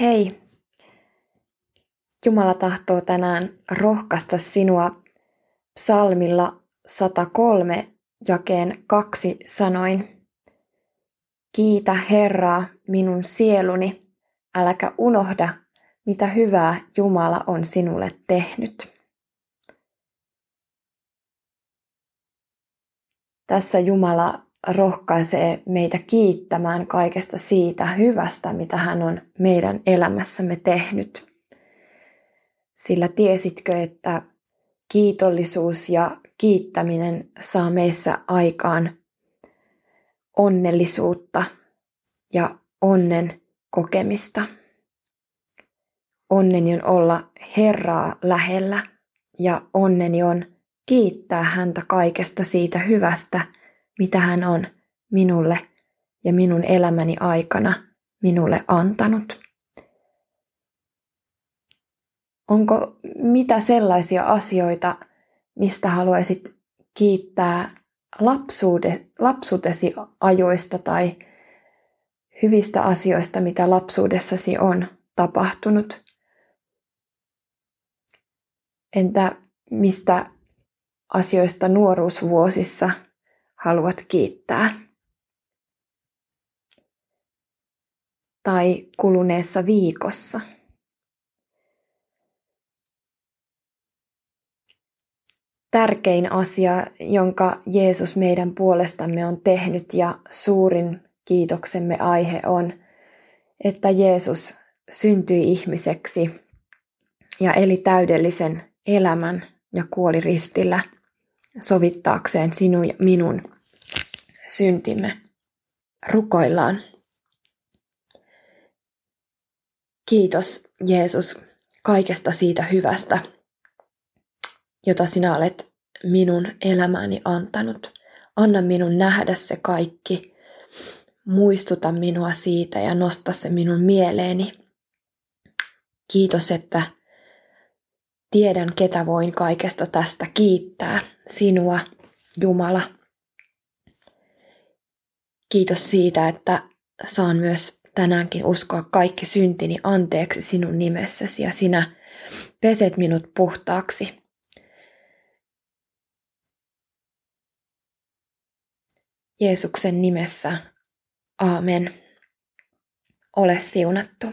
Hei! Jumala tahtoo tänään rohkaista sinua psalmilla 103 jakeen kaksi sanoin. Kiitä Herraa minun sieluni, äläkä unohda, mitä hyvää Jumala on sinulle tehnyt. Tässä Jumala rohkaisee meitä kiittämään kaikesta siitä hyvästä, mitä hän on meidän elämässämme tehnyt. Sillä tiesitkö, että kiitollisuus ja kiittäminen saa meissä aikaan onnellisuutta ja onnen kokemista. Onneni on olla Herraa lähellä ja onneni on kiittää häntä kaikesta siitä hyvästä, mitä hän on minulle ja minun elämäni aikana minulle antanut. Onko mitä sellaisia asioita, mistä haluaisit kiittää lapsuude, lapsuutesi ajoista tai hyvistä asioista, mitä lapsuudessasi on tapahtunut? Entä mistä asioista nuoruusvuosissa haluat kiittää? Tai kuluneessa viikossa? Tärkein asia, jonka Jeesus meidän puolestamme on tehnyt ja suurin kiitoksemme aihe on, että Jeesus syntyi ihmiseksi ja eli täydellisen elämän ja kuoli ristillä sovittaakseen sinun ja minun syntimme. Rukoillaan. Kiitos Jeesus kaikesta siitä hyvästä, jota sinä olet minun elämääni antanut. Anna minun nähdä se kaikki. Muistuta minua siitä ja nosta se minun mieleeni. Kiitos, että tiedän, ketä voin kaikesta tästä kiittää. Sinua, Jumala. Kiitos siitä, että saan myös tänäänkin uskoa kaikki syntini anteeksi sinun nimessäsi ja sinä peset minut puhtaaksi. Jeesuksen nimessä. Aamen. Ole siunattu.